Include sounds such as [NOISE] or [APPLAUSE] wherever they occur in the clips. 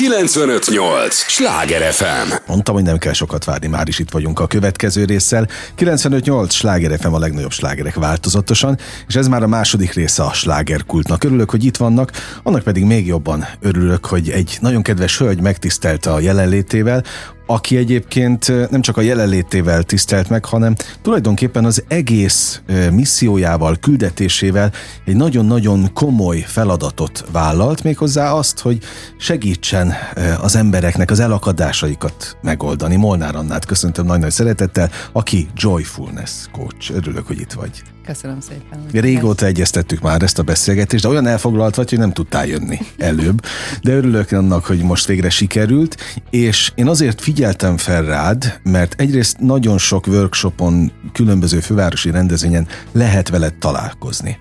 958! Sláger FM! Mondtam, hogy nem kell sokat várni, már is itt vagyunk a következő résszel. 958 Sláger FM a legnagyobb slágerek változatosan, és ez már a második része a slágerkultnak. Örülök, hogy itt vannak, annak pedig még jobban örülök, hogy egy nagyon kedves hölgy megtisztelte a jelenlétével, aki egyébként nem csak a jelenlétével tisztelt meg, hanem tulajdonképpen az egész missziójával, küldetésével egy nagyon-nagyon komoly feladatot vállalt, méghozzá azt, hogy segítsen az embereknek az elakadásaikat megoldani. Molnár Annát köszöntöm nagy-nagy szeretettel, aki Joyfulness coach. Örülök, hogy itt vagy. Köszönöm szépen. Régóta egyeztettük már ezt a beszélgetést, de olyan elfoglalt vagy, hogy nem tudtál jönni előbb. De örülök annak, hogy most végre sikerült, és én azért figyeltem fel rád, mert egyrészt nagyon sok workshopon, különböző fővárosi rendezvényen lehet veled találkozni.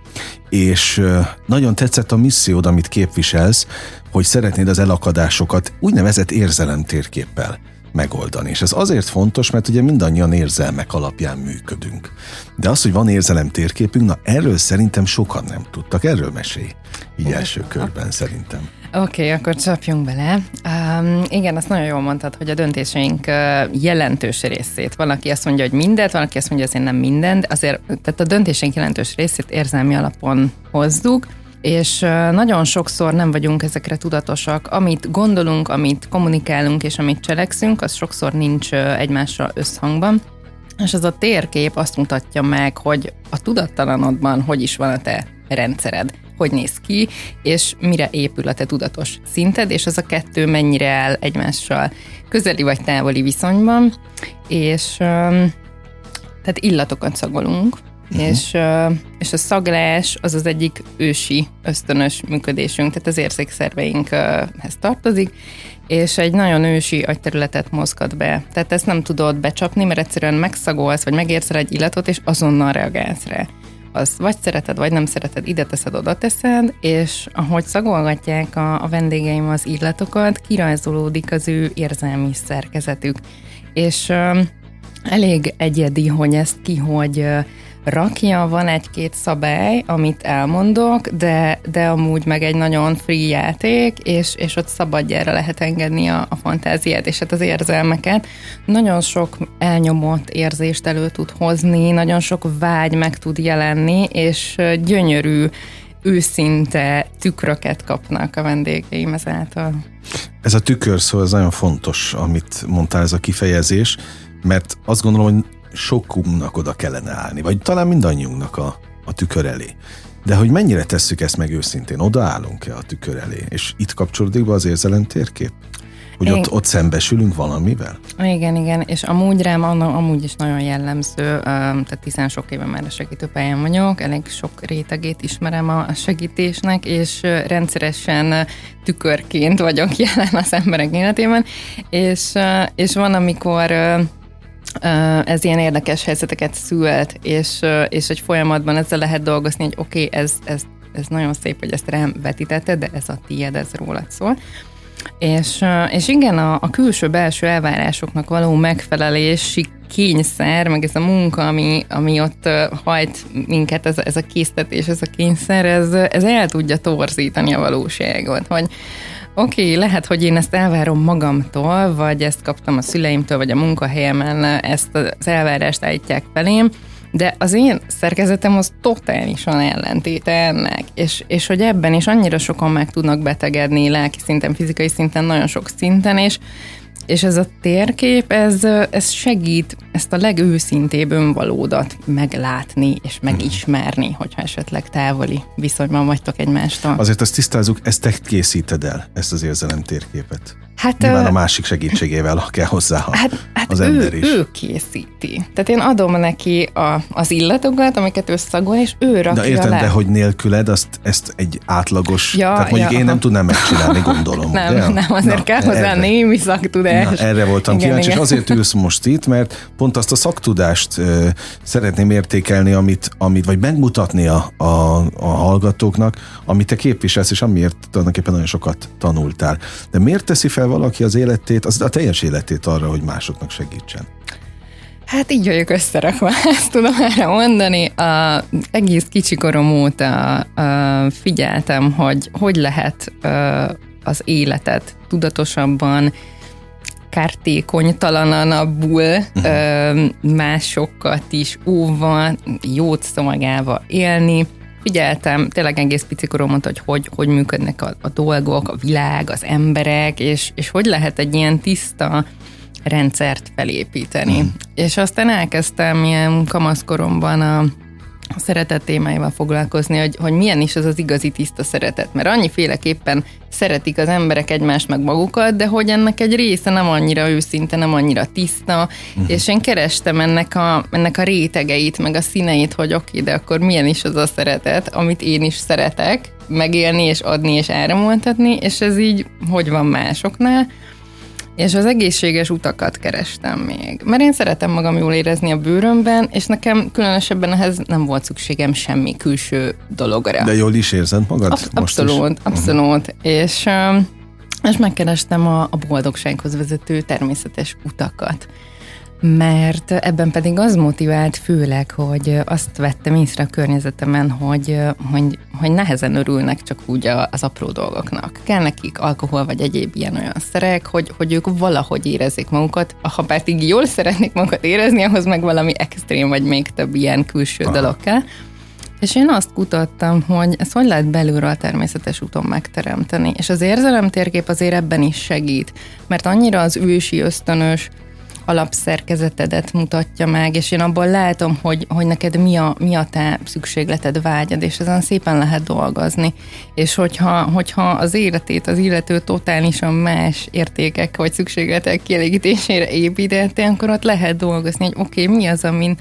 És nagyon tetszett a missziód, amit képviselsz, hogy szeretnéd az elakadásokat úgynevezett érzelemtérképpel megoldani. És ez azért fontos, mert ugye mindannyian érzelmek alapján működünk. De az, hogy van érzelem térképünk, na erről szerintem sokan nem tudtak. Erről mesélj. Így első körben szerintem. Oké, okay, akkor csapjunk bele. Um, igen, azt nagyon jól mondtad, hogy a döntéseink uh, jelentős részét. Valaki azt mondja, hogy mindent, valaki azt mondja, hogy azért nem mindent. Azért, tehát a döntéseink jelentős részét érzelmi alapon hozzuk, és nagyon sokszor nem vagyunk ezekre tudatosak. Amit gondolunk, amit kommunikálunk és amit cselekszünk, az sokszor nincs egymással összhangban. És ez a térkép azt mutatja meg, hogy a tudattalanodban hogy is van a te rendszered, hogy néz ki, és mire épül a te tudatos szinted, és ez a kettő mennyire áll egymással közeli vagy távoli viszonyban, és tehát illatokat szagolunk, Uh-huh. És, és a szaglás az az egyik ősi ösztönös működésünk, tehát az érzékszerveinkhez tartozik, és egy nagyon ősi agyterületet mozgat be. Tehát ezt nem tudod becsapni, mert egyszerűen megszagolsz, vagy megérzel egy illatot, és azonnal reagálsz rá. Az vagy szereted, vagy nem szereted, ide teszed, oda teszed, és ahogy szagolgatják a, a vendégeim az illatokat, kirajzolódik az ő érzelmi szerkezetük. És elég egyedi, hogy ezt ki, hogy rakja, van egy-két szabály, amit elmondok, de, de amúgy meg egy nagyon free játék, és, és ott szabadjára lehet engedni a, a fantáziát és hát az érzelmeket. Nagyon sok elnyomott érzést elő tud hozni, nagyon sok vágy meg tud jelenni, és gyönyörű őszinte tükröket kapnak a vendégeim ezáltal. Ez a tükör szó, ez nagyon fontos, amit mondtál, ez a kifejezés, mert azt gondolom, hogy sokunknak oda kellene állni, vagy talán mindannyiunknak a, a tükör elé. De hogy mennyire tesszük ezt meg őszintén, odaállunk-e a tükör elé? És itt kapcsolódik be az érzelem térkép? Hogy ott, ott szembesülünk valamivel? Igen, igen, és amúgy rám amúgy is nagyon jellemző, tehát tizen sok éve már a segítőpályán vagyok, elég sok rétegét ismerem a segítésnek, és rendszeresen tükörként vagyok jelen az emberek életében, és, és van, amikor ez ilyen érdekes helyzeteket szült, és, és egy folyamatban ezzel lehet dolgozni, hogy oké, okay, ez, ez, ez nagyon szép, hogy ezt rám vetítetted, de ez a tiéd, ez rólad szól. És, és igen, a, a külső-belső elvárásoknak való megfelelési kényszer, meg ez a munka, ami, ami ott hajt minket, ez, ez a késztetés, ez a kényszer, ez, ez el tudja torzítani a valóságot, hogy Oké, okay, lehet, hogy én ezt elvárom magamtól, vagy ezt kaptam a szüleimtől, vagy a munkahelyemen ezt az elvárást állítják felém, de az én szerkezetem az totálisan ellentéte ennek, és, és hogy ebben is annyira sokan meg tudnak betegedni lelki szinten, fizikai szinten, nagyon sok szinten, és és ez a térkép, ez, ez segít ezt a legőszintébb önvalódat meglátni és megismerni, hogyha esetleg távoli viszonyban vagytok egymástól. Azért azt tisztázunk, ezt te készíted el, ezt az érzelem térképet. Hát, Nyilván a másik segítségével kell hozzá hát, hát az ő, ember is. ő készíti. Tehát én adom neki a, az illatokat, amiket ő szagol, és ő rakja De értem, le. de hogy nélküled azt, ezt egy átlagos, ja, tehát mondjuk ja, én nem tudnám megcsinálni, gondolom. nem, de? nem, azért Na, kell hozzá erre. némi szaktudás. Na, erre voltam igen, kíváncsi, igen. és azért ülsz most itt, mert pont azt a szaktudást uh, szeretném értékelni, amit, amit vagy megmutatni a, a, a hallgatóknak, amit te képviselsz, és amiért tulajdonképpen nagyon sokat tanultál. De miért teszi fel valaki az életét, az a teljes életét arra, hogy másoknak segítsen? Hát így vagyok összerakva, [LAUGHS] ezt tudom erre mondani. A, egész kicsikorom óta a, figyeltem, hogy hogy lehet a, az életet tudatosabban, kártékonytalananabbul, uh-huh. másokat is óva, jót szolgálva élni. Figyeltem, tényleg egész picikorom mondta, hogy, hogy hogy működnek a, a dolgok, a világ, az emberek, és, és hogy lehet egy ilyen tiszta rendszert felépíteni. Mm. És aztán elkezdtem ilyen kamaszkoromban a a szeretet témáival foglalkozni, hogy, hogy milyen is az az igazi tiszta szeretet. Mert annyiféleképpen szeretik az emberek egymást meg magukat, de hogy ennek egy része nem annyira őszinte, nem annyira tiszta, uh-huh. és én kerestem ennek a, ennek a rétegeit, meg a színeit, hogy oké, de akkor milyen is az a szeretet, amit én is szeretek, megélni és adni és áramoltatni, és ez így hogy van másoknál és az egészséges utakat kerestem még. Mert én szeretem magam jól érezni a bőrömben, és nekem különösebben ehhez nem volt szükségem semmi külső dologra. De jól is érzed magad Absz- Abszolút, is? abszolút. Uh-huh. És, és megkerestem a, a boldogsághoz vezető természetes utakat mert ebben pedig az motivált főleg, hogy azt vettem észre a környezetemen, hogy, hogy, hogy nehezen örülnek csak úgy az apró dolgoknak. Kell nekik alkohol vagy egyéb ilyen olyan szerek, hogy, hogy ők valahogy érezzék magukat, ha pedig jól szeretnék magukat érezni, ahhoz meg valami extrém vagy még több ilyen külső Aha. dolog kell. És én azt kutattam, hogy ezt hogy lehet belülről a természetes úton megteremteni. És az érzelemtérkép azért ebben is segít, mert annyira az ősi ösztönös, alapszerkezetedet mutatja meg, és én abból látom, hogy, hogy neked mi a, mi a te szükségleted, vágyad, és ezen szépen lehet dolgozni. És hogyha, hogyha az életét az illető totálisan más értékek vagy szükségletek kielégítésére építette, akkor ott lehet dolgozni, hogy oké, okay, mi az, amin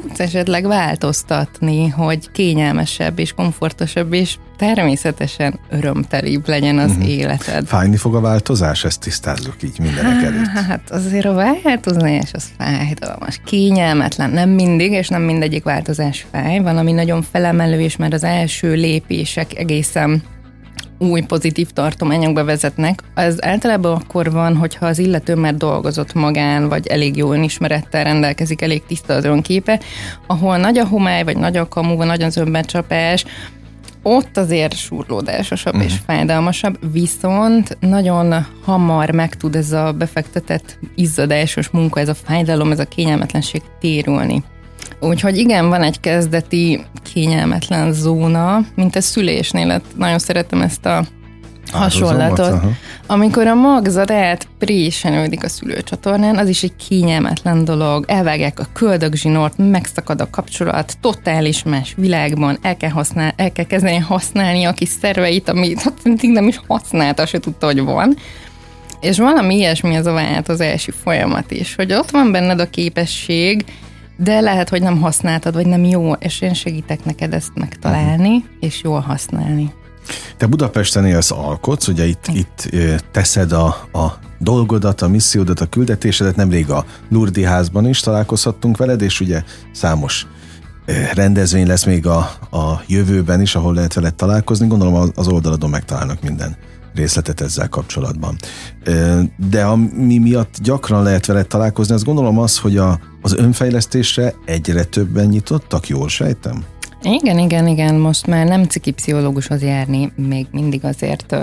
tudsz esetleg változtatni, hogy kényelmesebb és komfortosabb és természetesen örömtelibb legyen az uh-huh. életed. Fájni fog a változás? Ezt tisztázzuk így mindenek előtt. Hát azért a változás az fájdalmas, kényelmetlen. Nem mindig, és nem mindegyik változás fáj. Van, ami nagyon felemelő, és már az első lépések egészen új pozitív tartományokba vezetnek, az általában akkor van, hogyha az illető már dolgozott magán, vagy elég jó önismerettel rendelkezik, elég tiszta az önképe, ahol nagy a homály, vagy nagy a kamu, vagy nagy az önbecsapás, ott azért surlódásosabb uh-huh. és mhm. fájdalmasabb, viszont nagyon hamar meg tud ez a befektetett izzadásos munka, ez a fájdalom, ez a kényelmetlenség térülni. Úgyhogy igen, van egy kezdeti kényelmetlen zóna, mint a szülésnél. Nagyon szeretem ezt a hasonlatot. Amikor a magzat átprésenődik a szülőcsatornán, az is egy kényelmetlen dolog. Elvágják a köldögzsinort, megszakad a kapcsolat, totális más világban, el kell, használ, el kell kezdeni használni a kis szerveit, amit hát mindig nem is használta, se tudta, hogy van. És valami ilyesmi az a változási folyamat is, hogy ott van benned a képesség, de lehet, hogy nem használtad, vagy nem jó, és én segítek neked ezt megtalálni, uh-huh. és jól használni. Te Budapesten élsz, alkotsz, ugye itt, itt teszed a, a dolgodat, a missziódat, a küldetésedet, nemrég a Lurdi házban is találkozhattunk veled, és ugye számos rendezvény lesz még a, a jövőben is, ahol lehet veled találkozni. Gondolom az oldaladon megtalálnak minden részletet ezzel kapcsolatban. De ami miatt gyakran lehet veled találkozni, azt gondolom az, hogy a, az önfejlesztésre egyre többen nyitottak, jól sejtem? Igen, igen, igen, most már nem ciki pszichológushoz járni, még mindig azért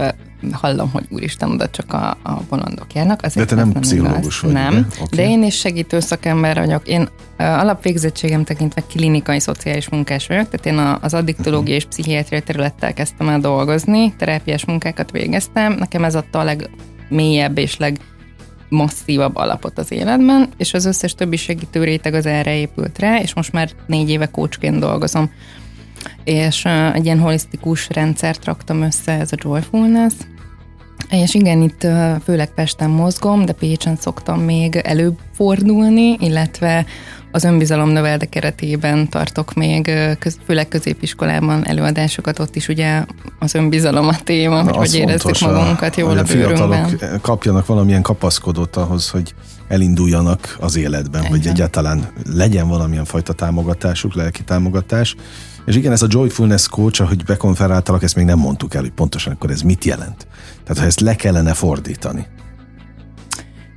hallom, hogy úristen, oda csak a, a bolondok járnak. Azért de te nem, nem pszichológus igaz. vagy, Nem, Okay. de én is segítő szakember vagyok. Én alapvégzettségem tekintve klinikai szociális munkás vagyok, tehát én az addiktológia és pszichiátria területtel kezdtem el dolgozni, terápiás munkákat végeztem. Nekem ez adta a legmélyebb és leg masszívabb alapot az életben, és az összes többi segítő réteg az erre épült rá, és most már négy éve kócsként dolgozom. És egy ilyen holisztikus rendszert raktam össze, ez a Joyfulness, és igen, itt főleg Pesten mozgom, de Pécsen szoktam még előfordulni, illetve az önbizalom növelde keretében tartok még, köz, főleg középiskolában előadásokat, ott is ugye az önbizalom a téma, Na, hogy hogy érezzük magunkat jól a, a bőrünkben. kapjanak valamilyen kapaszkodót ahhoz, hogy elinduljanak az életben, Igen. hogy egyáltalán legyen valamilyen fajta támogatásuk, lelki támogatás. És igen, ez a Joyfulness Coach, ahogy bekonferáltalak, ezt még nem mondtuk el, hogy pontosan akkor ez mit jelent. Tehát, ha ezt le kellene fordítani.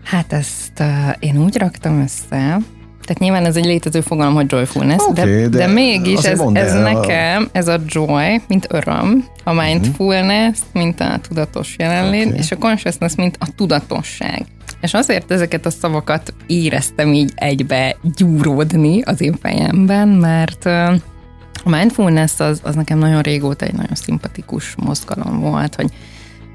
Hát ezt uh, én úgy raktam össze, Tehát nyilván ez egy létező fogalom, hogy joyfulness, okay, de, de, de mégis ez, ez nekem, ez a joy, mint öröm, a mindfulness, mint a tudatos jelenlét, okay. és a consciousness, mint a tudatosság. És azért ezeket a szavakat éreztem így egybe gyúródni az én fejemben, mert a mindfulness az, az nekem nagyon régóta egy nagyon szimpatikus mozgalom volt, hogy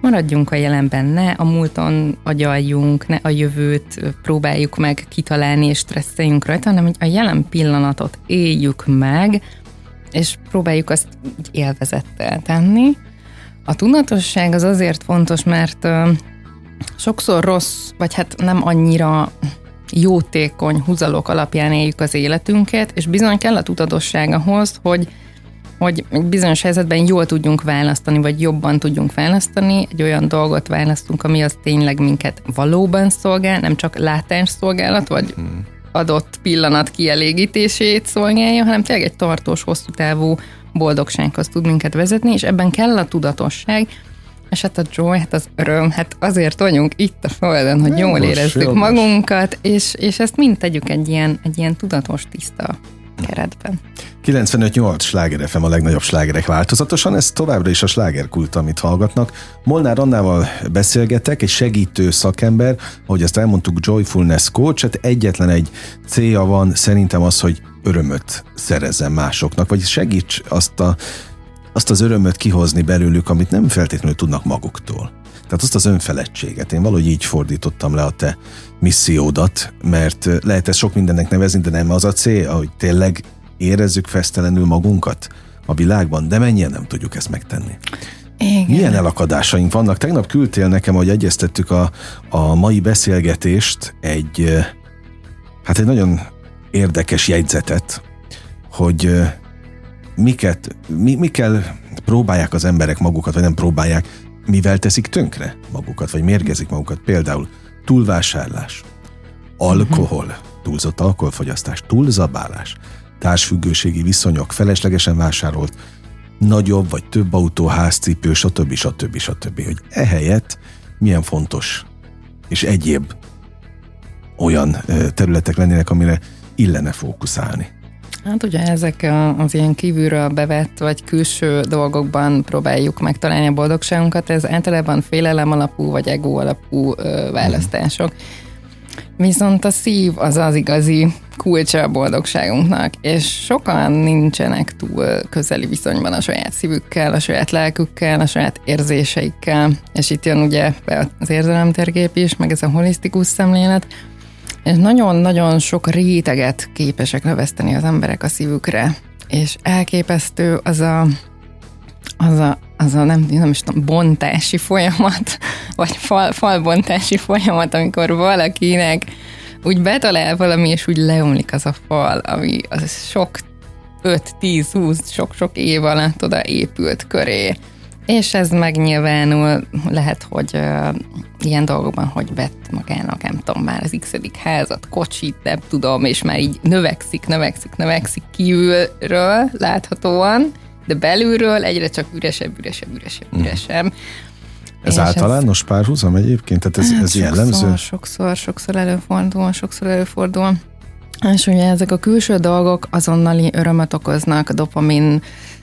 maradjunk a jelenben, ne a múlton agyaljunk, ne a jövőt próbáljuk meg kitalálni és stresszeljünk rajta, hanem hogy a jelen pillanatot éljük meg, és próbáljuk azt élvezettel tenni. A tudatosság az azért fontos, mert sokszor rossz, vagy hát nem annyira jótékony húzalok alapján éljük az életünket, és bizony kell a tudatosság ahhoz, hogy hogy bizonyos helyzetben jól tudjunk választani, vagy jobban tudjunk választani, egy olyan dolgot választunk, ami az tényleg minket valóban szolgál, nem csak szolgálat, vagy hmm. adott pillanat kielégítését szolgálja, hanem tényleg egy tartós, hosszú távú boldogsághoz tud minket vezetni, és ebben kell a tudatosság, és hát a joy, hát az öröm, hát azért vagyunk itt a Földön, hogy jól érezzük jogos. magunkat, és, és ezt mind tegyük egy ilyen, egy ilyen tudatos, tiszta keretben. 95-8 sláger FM a legnagyobb slágerek változatosan, ez továbbra is a slágerkult, amit hallgatnak. Molnár Annával beszélgetek, egy segítő szakember, ahogy ezt elmondtuk, Joyfulness Coach, hát egyetlen egy célja van szerintem az, hogy örömöt szerezzen másoknak, vagy segíts azt, a, azt az örömöt kihozni belőlük, amit nem feltétlenül tudnak maguktól. Tehát azt az önfeledtséget. Én valahogy így fordítottam le a te missziódat, mert lehet ezt sok mindennek nevezni, de nem az a cél, hogy tényleg érezzük fesztelenül magunkat a világban, de mennyien nem tudjuk ezt megtenni. Igen. Milyen elakadásaink vannak? Tegnap küldtél nekem, hogy egyeztettük a, a mai beszélgetést, egy, hát egy nagyon érdekes jegyzetet, hogy miket, mi, mikkel próbálják az emberek magukat, vagy nem próbálják, mivel teszik tönkre magukat, vagy mérgezik magukat. Például túlvásárlás, alkohol, túlzott alkoholfogyasztás, túlzabálás, társfüggőségi viszonyok, feleslegesen vásárolt nagyobb vagy több autó, házcipő, stb. stb. stb. Hogy ehelyett milyen fontos és egyéb olyan területek lennének, amire illene fókuszálni. Hát ugye ezek az ilyen kívülről bevett vagy külső dolgokban próbáljuk megtalálni a boldogságunkat, ez általában félelem alapú vagy ego alapú választások. Viszont a szív az az igazi kulcsa a boldogságunknak, és sokan nincsenek túl közeli viszonyban a saját szívükkel, a saját lelkükkel, a saját érzéseikkel, és itt jön ugye az érzelemtérgép is, meg ez a holisztikus szemlélet, és nagyon-nagyon sok réteget képesek növeszteni az emberek a szívükre, és elképesztő az a, az a, az a nem, nem is tudom, bontási folyamat, [LAUGHS] vagy fal, falbontási folyamat, amikor valakinek úgy betalál valami, és úgy leomlik az a fal, ami az sok 5-10-20, sok-sok év alatt oda épült köré. És ez megnyilvánul, lehet, hogy uh, ilyen dolgokban, hogy vett magának, nem tudom, már az x házat, kocsit, nem tudom, és már így növekszik, növekszik, növekszik kívülről láthatóan, de belülről egyre csak üresebb, üresebb, üresebb, mhm. üresebb. Mm. Ez és általános ez... párhuzam egyébként? Tehát ez, hát ez sokszor, jellemző? Sokszor, sokszor előfordul, sokszor előfordul. És ugye ezek a külső dolgok azonnali örömöt okoznak, a dopamin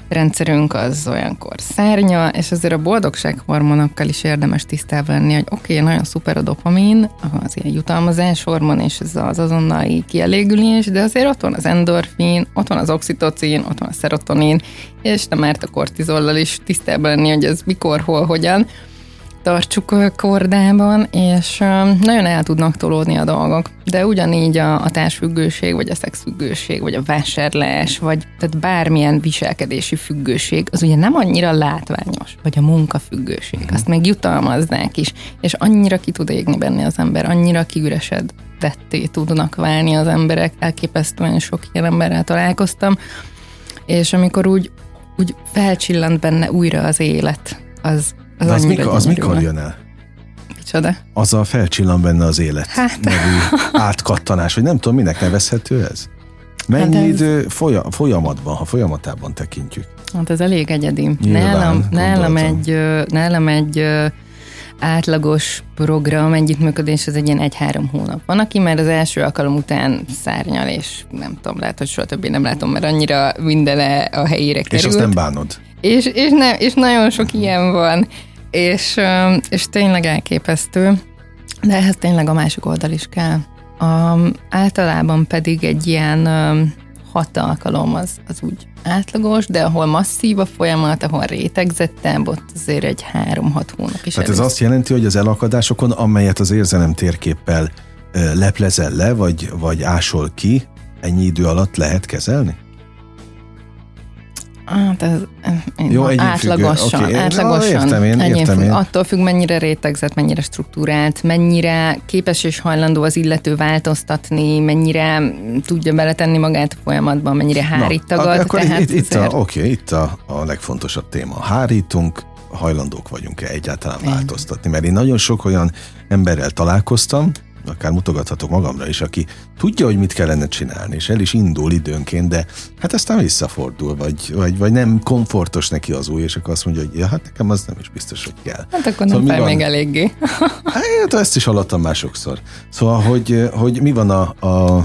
rendszerünk az olyankor szárnya, és azért a boldogság hormonokkal is érdemes tisztában lenni, hogy oké, okay, nagyon szuper a dopamin, az ilyen jutalmazás hormon, és ez az azonnali kielégülés, de azért ott van az endorfin, ott van az oxitocin, ott van a szerotonin, és nem árt a kortizollal is tisztában lenni, hogy ez mikor, hol, hogyan tartsuk kordában, és nagyon el tudnak tolódni a dolgok. De ugyanígy a, a társfüggőség, vagy a szexfüggőség, vagy a vásárlás, vagy tehát bármilyen viselkedési függőség, az ugye nem annyira látványos, vagy a munkafüggőség, uh-huh. azt meg jutalmaznák is, és annyira ki tud égni benne az ember, annyira kiüresed vetté tudnak válni az emberek, elképesztően sok ilyen emberrel találkoztam, és amikor úgy, úgy felcsillant benne újra az élet, az, az, az, mikor, az mikor jön el? Micsoda? a felcsillan benne az élet hát. nevű átkattanás, vagy nem tudom, minek nevezhető ez? Mennyi hát ez... idő folyamatban, ha folyamatában tekintjük? Hát ez elég egyedi. Nyilván, nálam, nálam egy, nálam egy átlagos program együttműködés az egy ilyen egy-három hónap. Van, aki már az első alkalom után szárnyal, és nem tudom, lehet, hogy soha többé nem látom, mert annyira minden a helyére került. És azt nem bánod? És, és, ne, és nagyon sok ilyen van, és, és tényleg elképesztő, de ehhez tényleg a másik oldal is kell. Um, általában pedig egy ilyen um, hat alkalom az, az úgy átlagos, de ahol masszív a folyamat, ahol rétegzettebb, ott azért egy három-hat hónap is. Tehát ez azt jelenti, hogy az elakadásokon, amelyet az érzelem térképpel leplezel le, vagy, vagy ásol ki, ennyi idő alatt lehet kezelni? Hát ez, Jó, átlagosan, okay. átlagosan. Na, értem én, értem én. Attól függ, mennyire rétegzett, mennyire struktúrált, mennyire képes és hajlandó az illető változtatni, mennyire tudja beletenni magát a folyamatban, mennyire hárít Na, Akkor tehát itt, itt, a, okay, itt a, a legfontosabb téma. Hárítunk, hajlandók vagyunk-e egyáltalán változtatni? Mert én nagyon sok olyan emberrel találkoztam, akár mutogathatok magamra is, aki tudja, hogy mit kellene csinálni, és el is indul időnként, de hát aztán visszafordul, vagy, vagy, vagy nem komfortos neki az új, és akkor azt mondja, hogy ja, hát nekem az nem is biztos, hogy kell. Hát akkor szóval nem fáj még eléggé. [LAUGHS] Hát ezt is hallottam már sokszor. Szóval, hogy, hogy mi van a, a,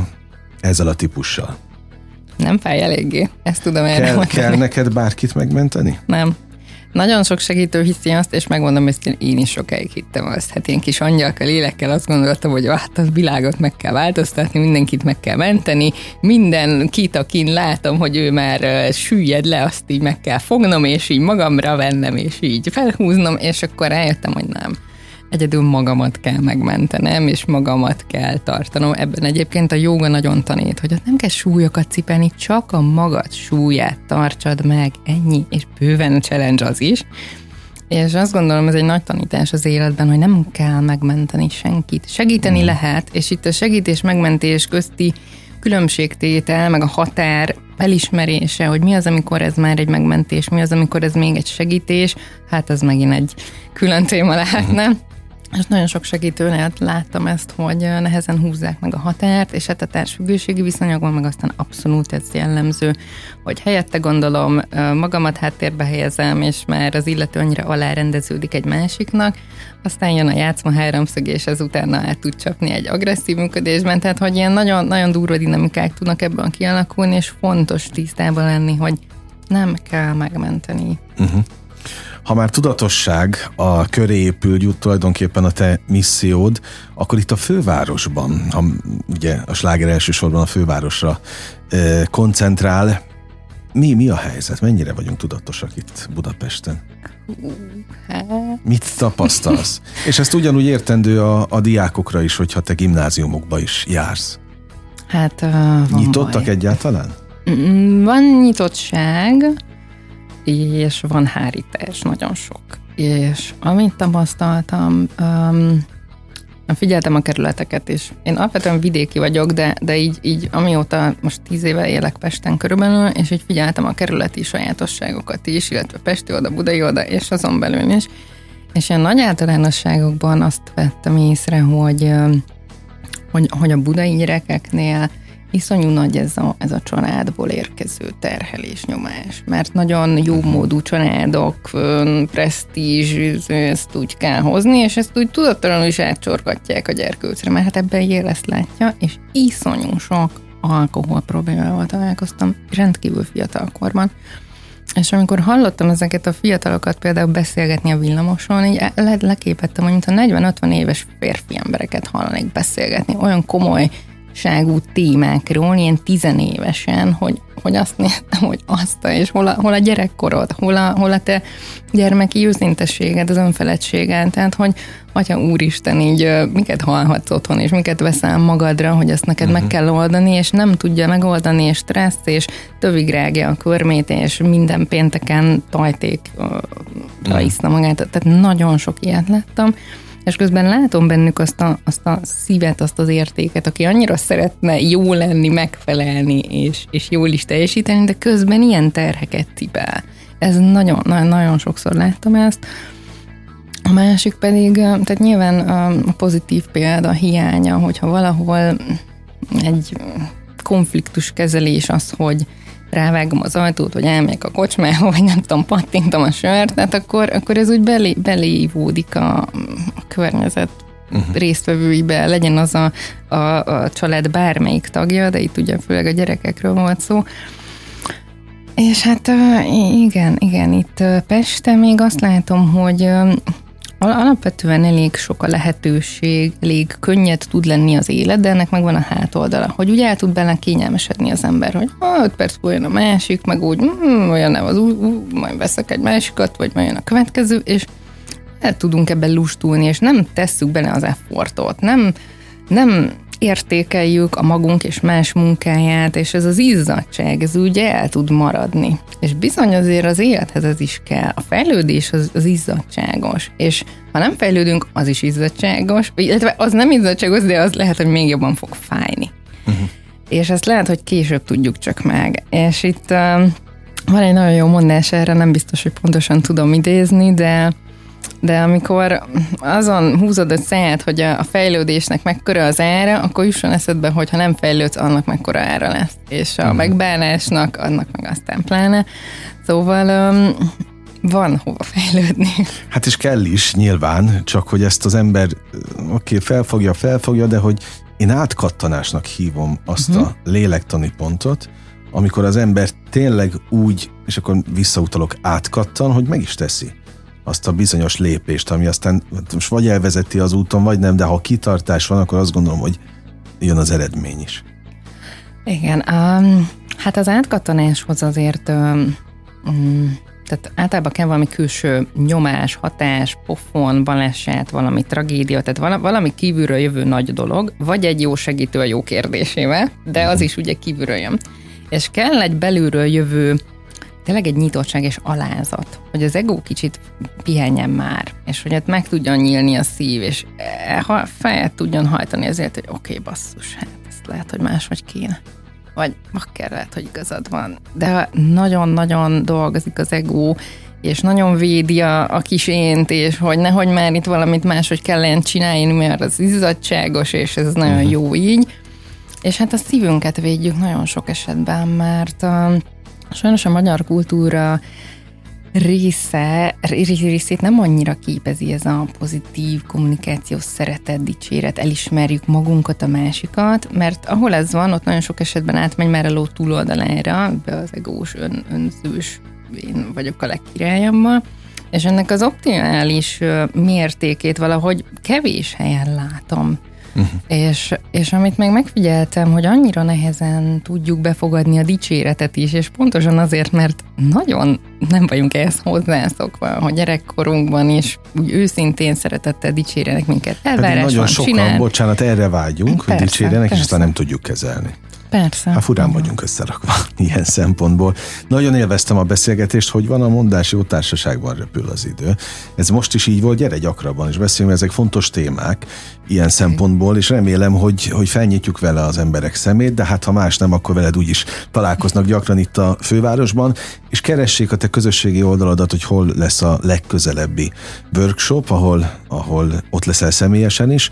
ezzel a típussal? Nem fáj eléggé, ezt tudom erre kell, kell neked bárkit megmenteni? Nem. Nagyon sok segítő hiszi azt, és megmondom hogy én is sokáig hittem azt. Hát én kis angyalkal, lélekkel azt gondoltam, hogy hát a világot meg kell változtatni, mindenkit meg kell menteni, minden kit, akin látom, hogy ő már süllyed le, azt így meg kell fognom, és így magamra vennem, és így felhúznom, és akkor rájöttem, hogy nem egyedül magamat kell megmentenem, és magamat kell tartanom. Ebben egyébként a jóga nagyon tanít, hogy ott nem kell súlyokat cipelni, csak a magad súlyát tartsad meg, ennyi, és bőven a challenge az is. És azt gondolom, ez egy nagy tanítás az életben, hogy nem kell megmenteni senkit. Segíteni mm. lehet, és itt a segítés megmentés közti különbségtétel, meg a határ elismerése, hogy mi az, amikor ez már egy megmentés, mi az, amikor ez még egy segítés, hát az megint egy külön téma lehetne. És nagyon sok segítőnél láttam ezt, hogy nehezen húzzák meg a határt, és hát a társfüggőségi viszonyokban meg aztán abszolút ez jellemző, hogy helyette gondolom, magamat háttérbe helyezem, és már az illető annyira alárendeződik egy másiknak, aztán jön a játszma háromszög, és ez utána át tud csapni egy agresszív működésben, tehát hogy ilyen nagyon, nagyon durva dinamikák tudnak ebben kialakulni, és fontos tisztában lenni, hogy nem kell megmenteni. Uh-huh. Ha már tudatosság a köré épül jut tulajdonképpen a te missziód, akkor itt a fővárosban, ha ugye a sláger elsősorban a fővárosra e, koncentrál, mi, mi a helyzet? Mennyire vagyunk tudatosak itt Budapesten? Mit tapasztalsz? [LAUGHS] És ezt ugyanúgy értendő a, a diákokra is, hogyha te gimnáziumokba is jársz. Hát uh, Nyitottak baj. egyáltalán? Mm, van nyitottság, és van hárítás, nagyon sok. És amit tapasztaltam, um, figyeltem a kerületeket is. Én alapvetően vidéki vagyok, de, de így, így amióta most tíz éve élek Pesten körülbelül, és így figyeltem a kerületi sajátosságokat is, illetve Pesti oda, Budai oda, és azon belül is. És ilyen nagy általánosságokban azt vettem észre, hogy, hogy, hogy a budai gyerekeknél iszonyú nagy ez a, ez a családból érkező terhelés, nyomás, mert nagyon jó mhm. módú családok, presztízs, ezt úgy kell hozni, és ezt úgy tudattalanul is átcsorgatják a gyerkőcre, mert hát ebben él ezt látja, és iszonyú sok alkohol problémával találkoztam, rendkívül fiatal korban. És amikor hallottam ezeket a fiatalokat például beszélgetni a villamoson, így le- leképettem, hogy mintha 40-50 éves férfi embereket hallanék beszélgetni, olyan komoly ságú témákról, ilyen tizenévesen, hogy, hogy azt néztem, hogy azt, és hol a, hol a gyerekkorod, hol a, hol a te gyermeki őszintességed, az önfeledtséged, tehát hogy Atya Úristen, így miket hallhatsz otthon, és miket veszel magadra, hogy ezt neked uh-huh. meg mhm. kell oldani, és nem tudja megoldani, és stressz, és tövig rágja a körmét, és minden pénteken tajték uh, iszna magát, tehát nagyon sok ilyet láttam, és közben látom bennük azt a, azt a szívet, azt az értéket, aki annyira szeretne jó lenni, megfelelni, és, és jól is teljesíteni, de közben ilyen terheket cipel. Ez nagyon, nagyon, nagyon sokszor láttam ezt. A másik pedig, tehát nyilván a pozitív példa a hiánya, hogyha valahol egy konfliktus kezelés az, hogy rávágom az ajtót, vagy elmegyek a kocsmába, vagy nem tudom, pattintom a sört, tehát akkor, akkor ez úgy belé, beléívódik a, a környezet uh-huh. résztvevőibe, legyen az a, a, a család bármelyik tagja, de itt ugye főleg a gyerekekről volt szó. És hát igen, igen, itt Pesten még azt látom, hogy Alapvetően elég sok a lehetőség, elég könnyed tud lenni az élet, de ennek megvan a hátoldala, hogy ugye el tud benne kényelmesedni az ember, hogy ah, 5 perc olyan a másik, meg úgy, mm, olyan nem az új, majd veszek egy másikat, vagy majd jön a következő, és el tudunk ebben lustulni, és nem tesszük bele az effortot, nem, nem értékeljük a magunk és más munkáját, és ez az izzadság, ez ugye el tud maradni. És bizony azért az élethez ez is kell. A fejlődés az, az izzadságos. És ha nem fejlődünk, az is izzadságos, illetve az nem izzadságos, de az lehet, hogy még jobban fog fájni. Uh-huh. És ezt lehet, hogy később tudjuk csak meg. És itt uh, van egy nagyon jó mondás erre, nem biztos, hogy pontosan tudom idézni, de de amikor azon húzod a száját, hogy a fejlődésnek mekkora az ára, akkor jusson eszedbe, hogy ha nem fejlődsz, annak mekkora ára lesz. És a uh-huh. megbánásnak, annak meg aztán pláne. Szóval um, van hova fejlődni. Hát és kell is, nyilván, csak hogy ezt az ember, oké, okay, felfogja, felfogja, de hogy én átkattanásnak hívom azt uh-huh. a lélektani pontot, amikor az ember tényleg úgy, és akkor visszautalok, átkattan, hogy meg is teszi azt a bizonyos lépést, ami aztán most vagy elvezeti az úton, vagy nem, de ha kitartás van, akkor azt gondolom, hogy jön az eredmény is. Igen, um, hát az átkattanáshoz azért um, um, tehát általában kell valami külső nyomás, hatás, pofon, baleset, valami tragédia, tehát valami kívülről jövő nagy dolog, vagy egy jó segítő a jó kérdésével, de az is ugye kívülről jön. És kell egy belülről jövő tényleg egy nyitottság és alázat, hogy az ego kicsit pihenjen már, és hogy hát meg tudjon nyílni a szív, és e, ha fejet tudjon hajtani azért, hogy oké, okay, basszus, hát ezt lehet, hogy máshogy kéne. Vagy akár lehet, hogy igazad van. De nagyon-nagyon dolgozik az ego, és nagyon védi a, a kis ént, és hogy nehogy már itt valamit máshogy kellene csinálni, mert az izzadságos, és ez nagyon uh-huh. jó így. És hát a szívünket védjük nagyon sok esetben, mert uh, Sajnos a magyar kultúra része, részét nem annyira képezi ez a pozitív kommunikáció, szeretet, dicséret, elismerjük magunkat, a másikat, mert ahol ez van, ott nagyon sok esetben átmegy már a ló túloldalára, be az egós, ön, önzős, én vagyok a legkirályammal, és ennek az optimális mértékét valahogy kevés helyen látom. Uh-huh. És, és amit még megfigyeltem, hogy annyira nehezen tudjuk befogadni a dicséretet is, és pontosan azért, mert nagyon nem vagyunk ehhez hozzászokva, hogy gyerekkorunkban is úgy őszintén szeretettel dicsérenek minket. Elvárás hát nagyon sokan, csinál. bocsánat, erre vágyunk, persze, hogy dicsérjenek, persze. és aztán nem tudjuk kezelni. Persze. Hát furán uh-huh. vagyunk összerakva [LAUGHS] ilyen szempontból. Nagyon élveztem a beszélgetést, hogy van a mondás, jó társaságban repül az idő. Ez most is így volt, gyere gyakrabban, és beszéljünk, ezek fontos témák ilyen szempontból, és remélem, hogy, hogy felnyitjuk vele az emberek szemét, de hát ha más nem, akkor veled úgyis találkoznak gyakran itt a fővárosban, és keressék a te közösségi oldaladat, hogy hol lesz a legközelebbi workshop, ahol, ahol ott leszel személyesen is.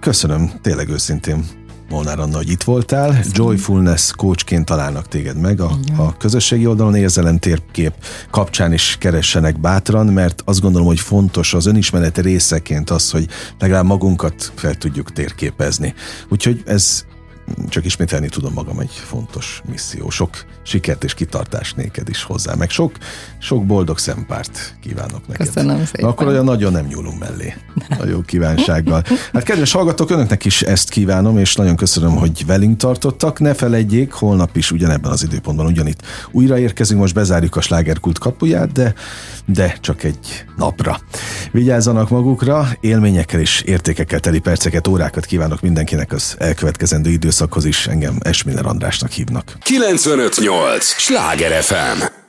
Köszönöm, tényleg őszintén Molnár Anna, hogy itt voltál. Köszönöm. Joyfulness coachként találnak téged meg a, a közösségi oldalon, érzelem térkép kapcsán is keressenek bátran, mert azt gondolom, hogy fontos az önismeret részeként az, hogy legalább magunkat fel tudjuk térképezni. Úgyhogy ez csak ismételni tudom magam egy fontos misszió. Sok sikert és kitartást néked is hozzá, meg sok, sok boldog szempárt kívánok neked. Köszönöm szépen. Akkor olyan nagyon nem nyúlunk mellé. Nagyon kívánsággal. Hát kedves hallgatók, önöknek is ezt kívánom, és nagyon köszönöm, hogy velünk tartottak. Ne felejtjék, holnap is ugyanebben az időpontban ugyanitt újra érkezünk, most bezárjuk a slágerkult kapuját, de, de csak egy napra. Vigyázzanak magukra, élményekkel és értékekkel teli perceket, órákat kívánok mindenkinek az elkövetkezendő időszakhoz is. Engem Esmiller Andrásnak hívnak. 958! Sláger FM!